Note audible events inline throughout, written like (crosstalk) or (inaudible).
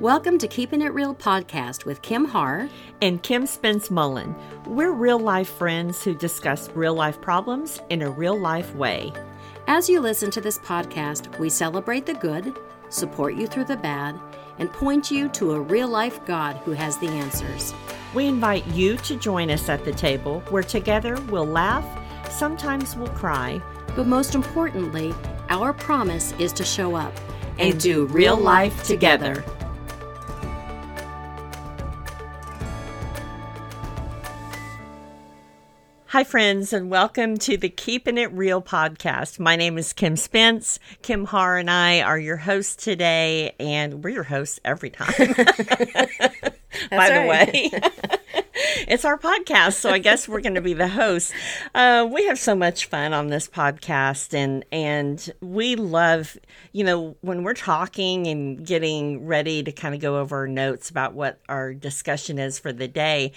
Welcome to Keeping It Real podcast with Kim Har and Kim Spence Mullen. We're real life friends who discuss real life problems in a real life way. As you listen to this podcast, we celebrate the good, support you through the bad, and point you to a real life God who has the answers. We invite you to join us at the table where together we'll laugh, sometimes we'll cry, but most importantly, our promise is to show up and, and do real life together. Hi, friends, and welcome to the Keeping It Real podcast. My name is Kim Spence. Kim Har and I are your hosts today, and we're your hosts every time. (laughs) (laughs) By the way, (laughs) it's our podcast, so I guess we're going to be the hosts. Uh, we have so much fun on this podcast, and and we love, you know, when we're talking and getting ready to kind of go over our notes about what our discussion is for the day.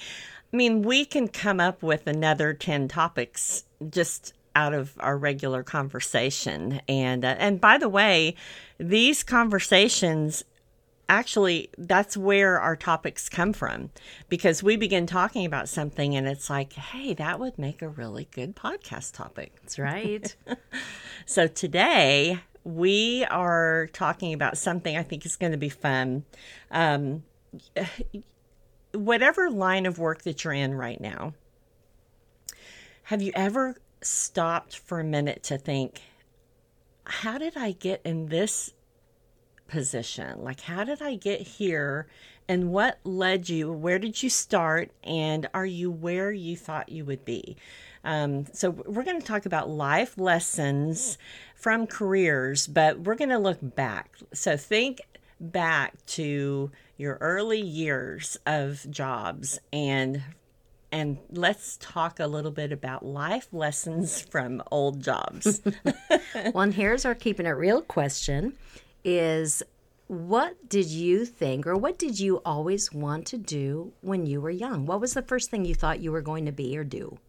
I mean, we can come up with another 10 topics just out of our regular conversation. And uh, and by the way, these conversations actually that's where our topics come from because we begin talking about something and it's like, "Hey, that would make a really good podcast topic." That's right. (laughs) so today we are talking about something I think is going to be fun. Um, whatever line of work that you're in right now, have you ever stopped for a minute to think, how did I get in this position? Like, how did I get here? And what led you? Where did you start? And are you where you thought you would be? Um, so, we're going to talk about life lessons from careers, but we're going to look back. So, think back to your early years of jobs and and let's talk a little bit about life lessons (laughs) from old jobs. (laughs) well, and here's our keeping it real question is what did you think or what did you always want to do when you were young? What was the first thing you thought you were going to be or do?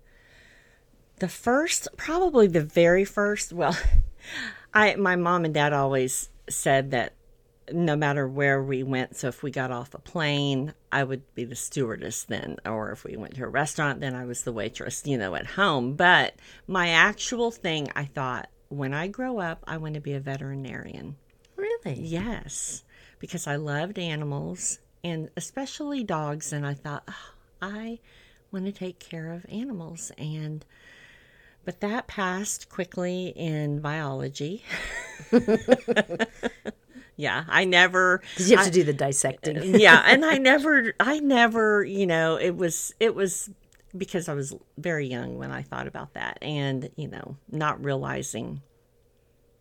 The first, probably the very first, well, (laughs) I my mom and dad always said that no matter where we went. So if we got off a plane, I would be the stewardess then, or if we went to a restaurant, then I was the waitress, you know, at home. But my actual thing, I thought, when I grow up, I want to be a veterinarian. Really? Yes, because I loved animals and especially dogs. And I thought, oh, I want to take care of animals. And but that passed quickly in biology. (laughs) (laughs) yeah i never did you have I, to do the dissecting? (laughs) Yeah (laughs) and i never i never you know it was it was because i was very young when i thought about that and you know not realizing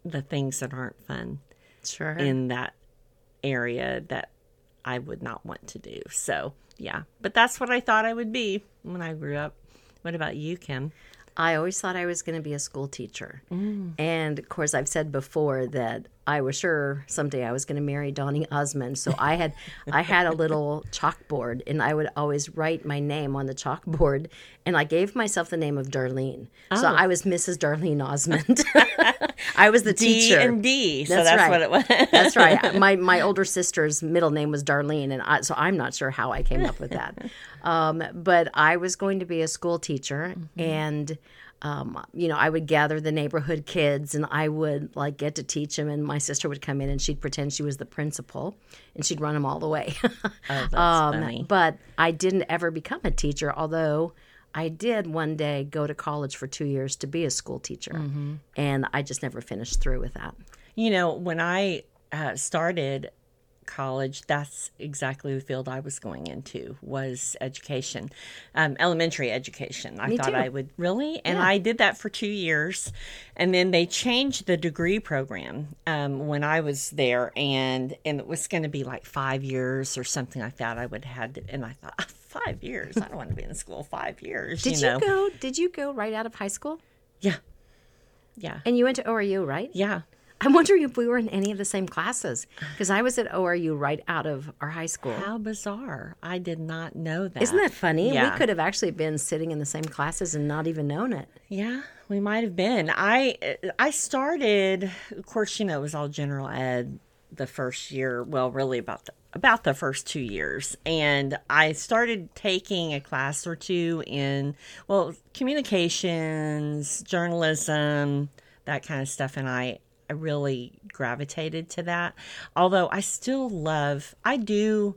the things that aren't fun sure. in that area that i would not want to do. So yeah but that's what i thought i would be when i grew up. What about you kim I always thought I was going to be a school teacher. Mm. And of course, I've said before that I was sure someday I was going to marry Donny Osmond. So I had (laughs) I had a little chalkboard, and I would always write my name on the chalkboard. And I gave myself the name of Darlene. Oh. So I was Mrs. Darlene Osmond. (laughs) I was the D teacher. and D. So that's, that's right. what it was. that's right. (laughs) My my older sister's middle name was Darlene, and I, so I'm not sure how I came up with that. (laughs) Um, but I was going to be a school teacher, mm-hmm. and um, you know, I would gather the neighborhood kids and I would like get to teach them. And my sister would come in and she'd pretend she was the principal and she'd run them all the way. oh, (laughs) that's um, funny. But I didn't ever become a teacher, although I did one day go to college for two years to be a school teacher. Mm-hmm. And I just never finished through with that. You know, when I uh, started college, that's exactly the field I was going into was education, um, elementary education. I Me thought too. I would really, and yeah. I did that for two years, and then they changed the degree program um, when I was there, and and it was going to be like five years or something like that. I would have had, and I thought. Five years. I don't want to be in school five years. Did you, know? you go? Did you go right out of high school? Yeah, yeah. And you went to ORU, right? Yeah. I'm wondering if we were in any of the same classes because I was at ORU right out of our high school. How bizarre. I did not know that. Isn't that funny? Yeah. We could have actually been sitting in the same classes and not even known it. Yeah, we might have been. I I started, of course, you know, it was all general ed the first year. Well, really about the, about the first two years, and I started taking a class or two in well communications, journalism, that kind of stuff, and I I really gravitated to that. Although I still love, I do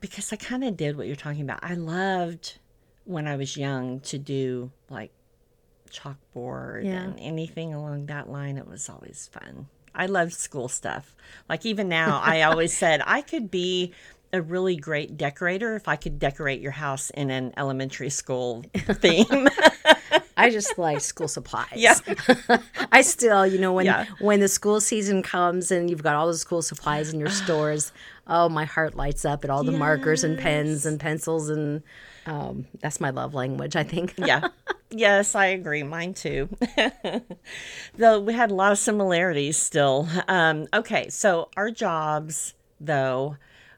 because I kind of did what you're talking about. I loved when I was young to do like chalkboard Yeah. and anything along that line. It was always fun. I loved school stuff. Like even now, I always (laughs) said I could be a really great decorator if I could decorate your house in an elementary school theme. (laughs) I just like school supplies. Yeah. (laughs) I still, you know, when Yeah. when the school season comes and you've got all the school supplies in your (gasps) stores, oh, my heart lights up at all the markers and pens and pencils and um, that's my love language, I think. (laughs) yeah. Yes, I agree. Mine too. (laughs) though we had a lot of similarities still. Um, okay, so our jobs, though,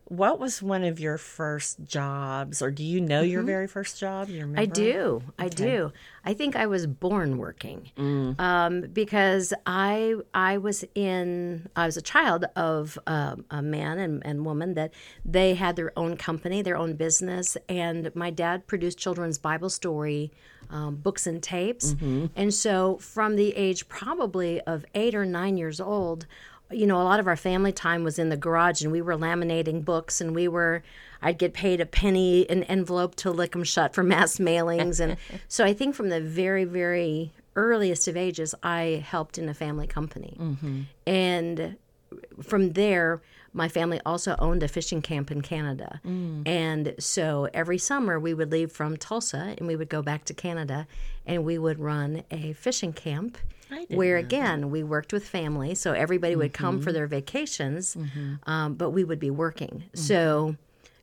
what was one of your first jobs, or do you know your very first job? You remember? I do. I do. I think I was born working um, because I I was in I was a child of um, a man and, and woman that they had their own company, their own business, and my dad produced children's Bible story um, books and tapes, and so from the age probably of eight or nine years old you know, a lot of our family time was in the garage and we were laminating books and we were, I'd get paid a penny an envelope to lick them shut for (laughs) mass mailings. And (laughs) so I think from the very, very earliest of ages, I helped in a family company. Mm-hmm. And from there, my family also owned a fishing camp in Canada. And so every summer we would leave from Tulsa and we would go back to Canada and we would run a fishing camp where again we worked with family. So everybody would come for their vacations, um, but we would be working. So,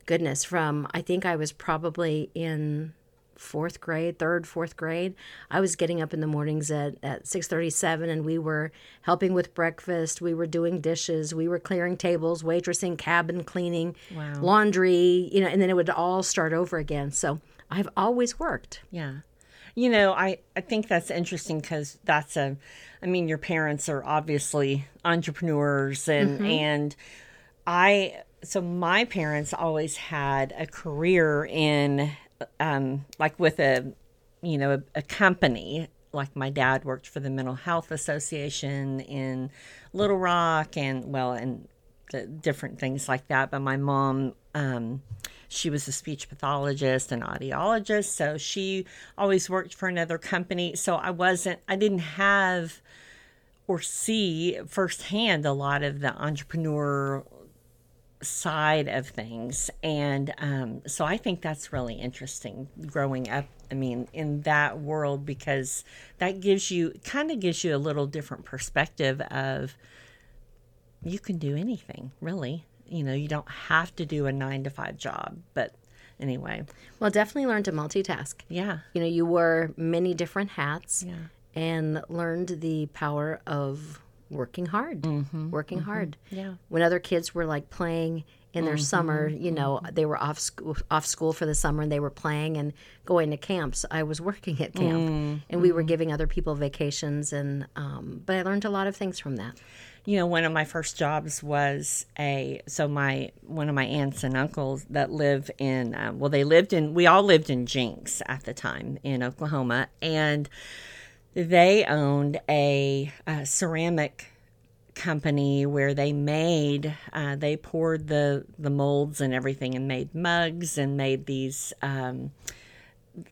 goodness, from I think I was probably in fourth grade, third, fourth grade. I was getting up in the mornings at, at 637 and we were helping with breakfast. We were doing dishes. We were clearing tables, waitressing, cabin cleaning, Wow. laundry, you know, and then it would all start over again. So I've always worked. Yeah. You know, I, I think that's interesting because that's a, I mean, your parents are obviously entrepreneurs and, mm-hmm. and I, so my parents always had a career in, um, like with a, you know, a, a company. Like my dad worked for the Mental Health Association in Little Rock and, well, and different things like that. But my mom, um, she was a speech pathologist and audiologist, so she always worked for another company. So I wasn't, I didn't have or see firsthand a lot of the entrepreneur side of things. And um, so I think that's really interesting growing up. I mean, in that world, because that gives you kind of gives you a little different perspective of you can do anything, really. You know, you don't have to do a nine to five job. But anyway, Well, definitely learned to multitask. yeah. You know, you wore many different hats Yeah. and learned the power of working hard. Mm-hmm. Working mm-hmm. hard. Yeah. When other kids were like playing in their mm-hmm. summer, you know, they were off school, off school for the summer and they were playing and going to camps. I was working at camp and we were giving other people vacations and um, but I learned a lot of things from that. you know one of my first jobs was a so my one of my aunts and uncles that live in um, well they lived in we all lived in Jenks at the time in oklahoma and they owned a, uh ceramic company where they made uh, they poured the the molds and everything and made mugs and made these um,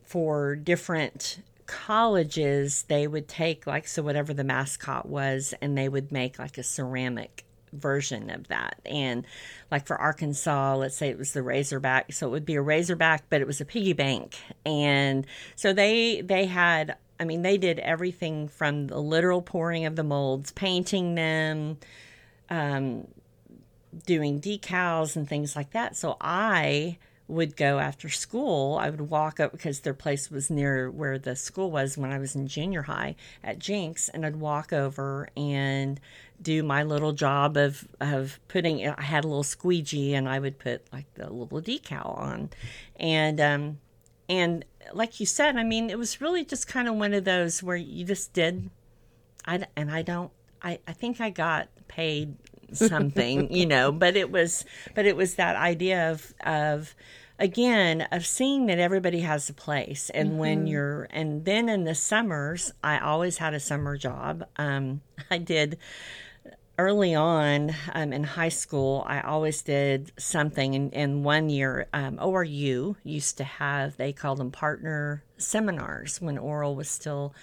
for different colleges they would take like so whatever the mascot was and they would make like a ceramic version of that. And like for arkansas let's say it was the razorback so it would be a razorback but it was a piggy bank. And so they they had i mean they did everything from the literal pouring of the molds painting them um, doing decals and things like that. So I would go after school. I would walk up because their place was near where the school was when I was in junior high at Jenks, and I'd walk over and do my little job of of putting. I had a little squeegee, and I would put like the little decal on, and um, and like you said, I mean, it was really just kind of one of those where you just did. I, and I don't I, I think I got paid something, (laughs) you know, but it was but it was that idea of of again of seeing that everybody has a place. And when you're and then in the summers i always had a summer job. Um, (laughs) i did early on um, in high school, I always did something. And, and one year, um, ORU used to have, they called them partner seminars when Oral was still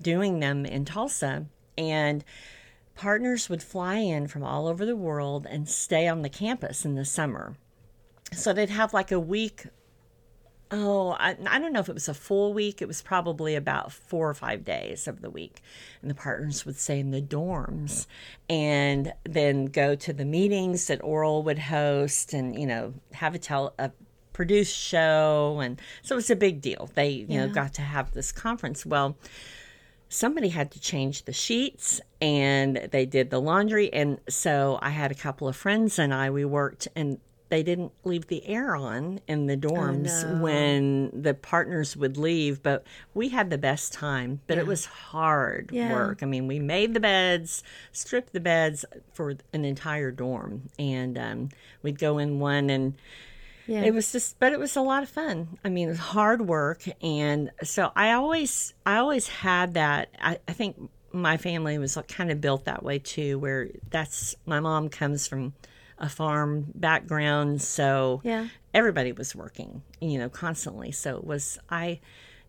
doing them in Tulsa. And partners would fly in from all over the world and stay on the campus in the summer. So they'd have like a week oh, I, I don't know if it was a full week. It was probably about four or five days of the week. And the partners would stay in the dorms and then go to the meetings that Oral would host and, you know, have a tell a produced show. And so it was a big deal. They, you yeah. know, got to have this conference. Well, somebody had to change the sheets and they did the laundry and so i had a couple of friends and i we worked and they didn't leave the air on in the dorms oh, no. when the partners would leave but we had the best time but yeah. it was hard yeah. work i mean we made the beds stripped the beds for an entire dorm and um, we'd go in one and yeah. it was just but it was a lot of fun i mean it was hard work and so i always i always had that i, I think my family was kind of built that way too where that's my mom comes from a farm background, so yeah. everybody was working, you know, constantly. So it was I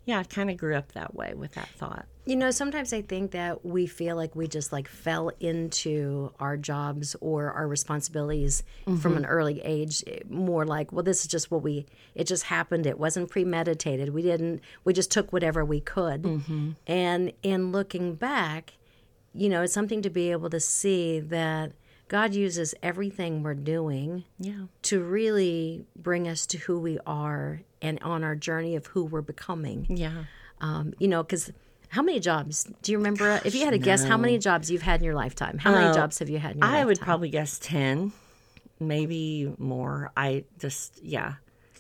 yeah, I kind of grew up that way with that thought. You know, sometimes I think that we feel like we just like fell into our jobs or our responsibilities mm-hmm. from an early age. More like, well, this is just what we, it just happened. It wasn't premeditated. We didn't, we just took whatever we could. Mm-hmm. And in looking back, you know, it's something to be able to see that God uses everything we're doing yeah. to really bring us to who we are and on our journey of who we're becoming. Yeah. Um, you know, because how many jobs do you remember? Gosh, if you had to no. guess, how many jobs you've had in your lifetime? How many uh, jobs have you had in your I lifetime? I would probably guess 10, maybe more. I just, yeah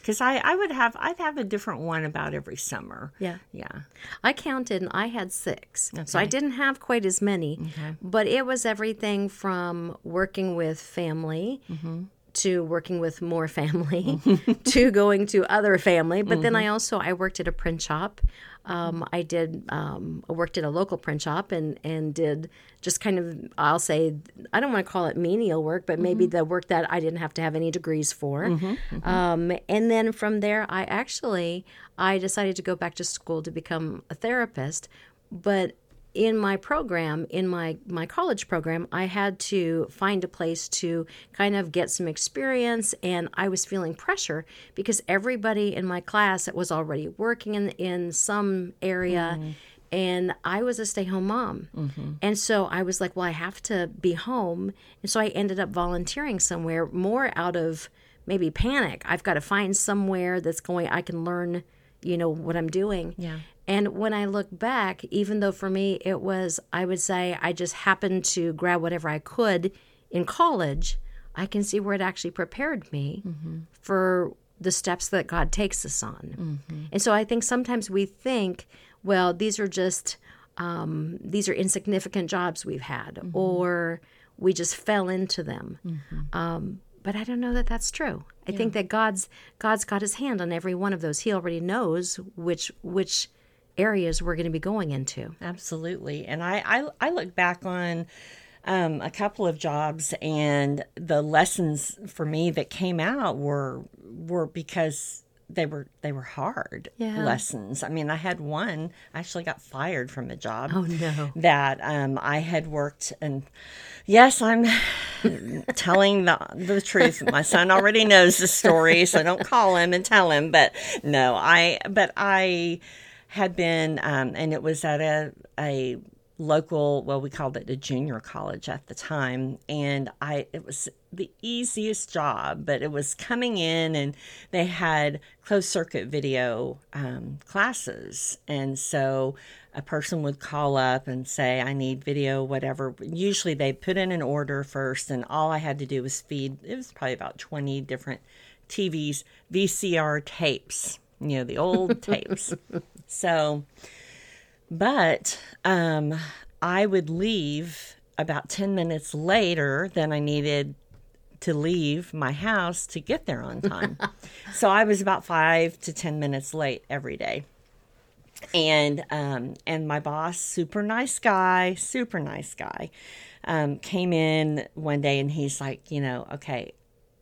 because I, I would have I'd have a different one about every summer. Yeah, yeah. I counted and I had six, okay. so I didn't have quite as many. Okay. But it was everything from working with family. Mm-hmm. To working with more family, (laughs) to going to other family, but mm-hmm. then I also I worked at a print shop. Um, I did um, I worked at a local print shop and and did just kind of I'll say I don't want to call it menial work, but maybe mm-hmm. the work that I didn't have to have any degrees for. Mm-hmm, mm-hmm. Um, and then from there, I actually I decided to go back to school to become a therapist, but in my program, in my, my college program, I had to find a place to kind of get some experience. And I was feeling pressure because everybody in my class was already working in, in some area. Mm-hmm. And I was a stay home mom. Mm-hmm. And so I was like, well, I have to be home. And so I ended up volunteering somewhere more out of maybe panic. I've got to find somewhere that's going, I can learn you know what I'm doing. Yeah. And when I look back, even though for me it was, I would say I just happened to grab whatever I could in college, I can see where it actually prepared me mm-hmm. for the steps that God takes us on. Mm-hmm. And so I think sometimes we think, well, these are just, um, these are insignificant jobs we've had, mm-hmm. or we just fell into them. Mm-hmm. Um, but I don't know that that's true. I yeah. think that God's God's got His hand on every one of those. He already knows which which areas we're going to be going into. Absolutely. And I, I, I look back on um, a couple of jobs, and the lessons for me that came out were were because they were they were hard yeah. lessons. I mean, I had one I actually got fired from a job. Oh no! That um, I had worked and yes, I'm (laughs) telling the the truth. My son already knows the story, so don't call him and tell him. But no, I but I had been, um, and it was at a, a local, well, we called it a junior college at the time. And I, it was the easiest job, but it was coming in and they had closed circuit video um, classes. And so a person would call up and say, I need video, whatever. Usually they put in an order first, and all I had to do was feed, it was probably about 20 different TVs, VCR tapes you know, the old tapes. (laughs) So, but um, I would leave about 10 minutes later than I needed to leave my house to get there on time. (laughs) so I was about five to 10 minutes late every day. And um, and my boss, super nice guy, super nice guy, um, came in one day and he's like, you know, okay,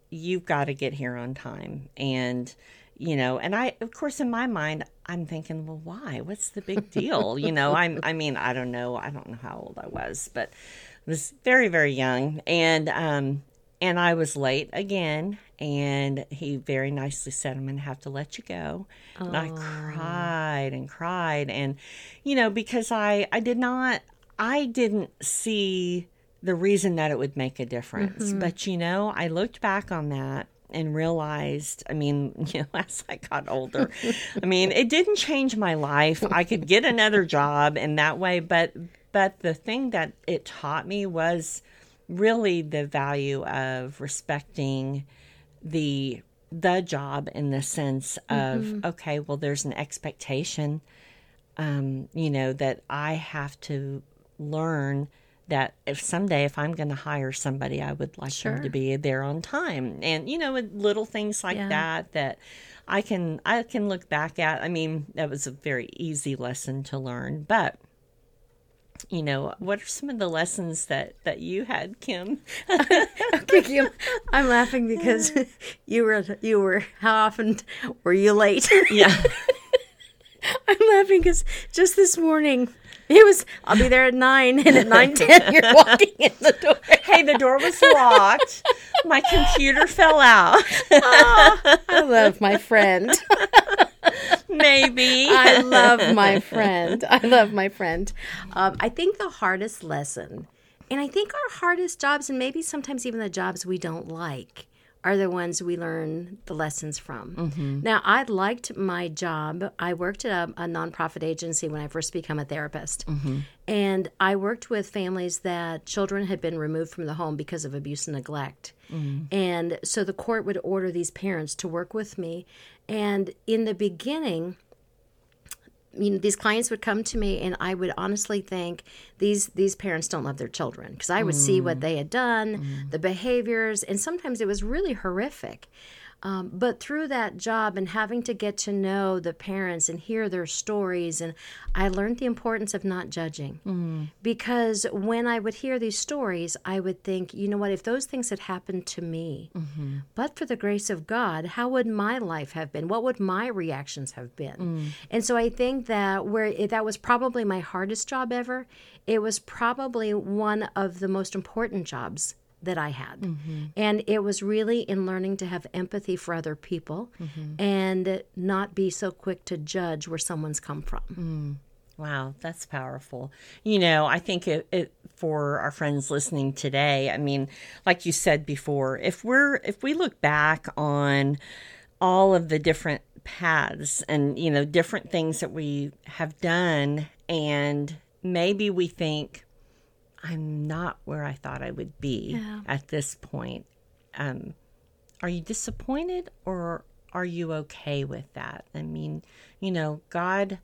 you've got to get here on time. And, you know, and I, of course, in my mind, I'm thinking, well, why? What's the big deal? you know, I'm, I mean, I don't know. I don't know how old I was, but I was very, very young. And, um, and I was late again. And he very nicely said, I'm to have to let you go. Oh. And I cried and cried. And, you know, because I, I did not, I didn't see the reason that it would make a difference. Mm-hmm. But, you know, I looked back on that and realized, I mean, (laughs) you know, as I got older, I mean, it didn't change my life. I could get another job in that way, but but the thing that it taught me was really the value of respecting the the job in the sense of mm-hmm. okay, well there's an expectation um, you know, that I have to learn that if someday if I'm going to hire somebody, I would like sure. them to be there on time, and you know, little things like yeah. that that I can I can look back at. I mean, that was a very easy lesson to learn, but you know what are some of the lessons that that you had kim (laughs) okay kim i'm laughing because (laughs) you were you were how often were you late yeah (laughs) i'm laughing because just this morning it was. I'll be there at nine, and at nine ten, you're (laughs) walking in the door. hey, the door was locked. My computer fell out. oh, (laughs) I love my friend. (laughs) Maybe I love my friend. I love my friend. Um, I think the hardest lesson, and I think our hardest jobs, and maybe sometimes even the jobs we don't like, are the ones we learn the lessons from. Mm-hmm. Now, I liked my job. I worked at a, a, nonprofit agency when I first became a therapist. Mm-hmm. And I worked with families that children had been removed from the home because of abuse and neglect. Mm-hmm. And so the court would order these parents to work with me. And in the beginning, you know these clients would come to me and i would honestly think these these parents don't love their children because i would mm. see what mm. they had done mm. the behaviors and sometimes it was really horrific um, but through that job and having to get to know the parents and hear their stories, and I learned the importance of not judging. Mm. Because when I would hear these stories, I would think, you know what, if those things had happened to me, mm-hmm. but for the grace of God, how would my life have been? What would my reactions have been? Mm. And so I think that where it, that was probably my hardest job ever, it was probably one of the most important jobs that I had. Mm-hmm. And it was really in learning to have empathy for other people mm-hmm. and not be so quick to judge where someone's come from. Mm. Wow, that's powerful. You know, I think it, it, for our friends listening today, I mean, like you said before, if we're if we look back on all of the different paths and you know different things that we have done and maybe we think I'm not where I thought I would be yeah. at this point. Um, are you disappointed or are you okay with that? I mean, you know, God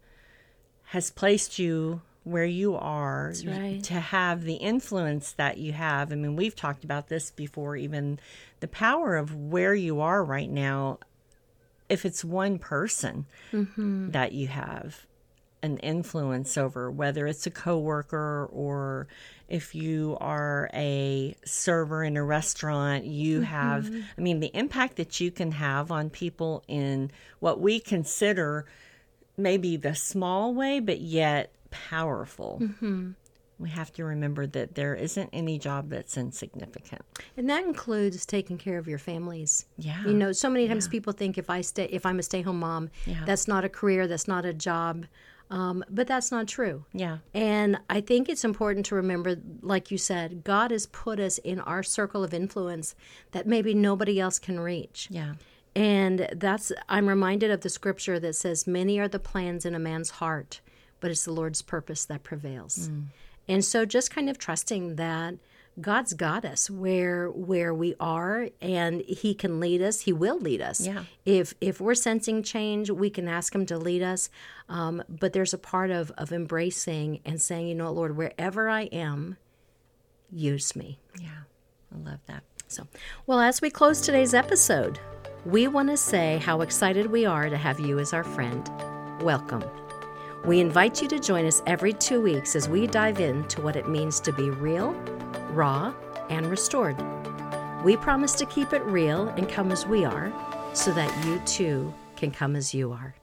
has placed you where you are right. to have the influence that you have. I mean, we've talked about this before, even the power of where you are right now. If it's one person mm-hmm. that you have an influence over, whether it's a coworker or if you are a server in a restaurant, you mm-hmm. have, I mean, the impact that you can have on people in what we consider maybe the small way, but yet powerful. Mm-hmm. We have to remember that there isn't any job that's insignificant. And that includes taking care of your families. Yeah. You know, so many times yeah. people think if I stay if I'm a stay-home mom, yeah. that's not a career, that's not a job. Um, but that's not true. Yeah. And I think it's important to remember, like you said, God has put us in our circle of influence that maybe nobody else can reach. Yeah. And that's, I'm reminded of the scripture that says, Many are the plans in a man's heart, but it's the Lord's purpose that prevails. Mm. And so just kind of trusting that God's got us where where we are and he can lead us. He will lead us. Yeah. If if we're sensing change, we can ask him to lead us. Um, but there's a part of of embracing and saying, you know, Lord, wherever I am, use me. Yeah, I love that. So, well, as we close today's episode, we want to say how excited we are to have you as our friend. Welcome. We invite you to join us every two weeks as we dive into what it means to be real, raw, and restored. We promise to keep it real and come as we are so that you too can come as you are.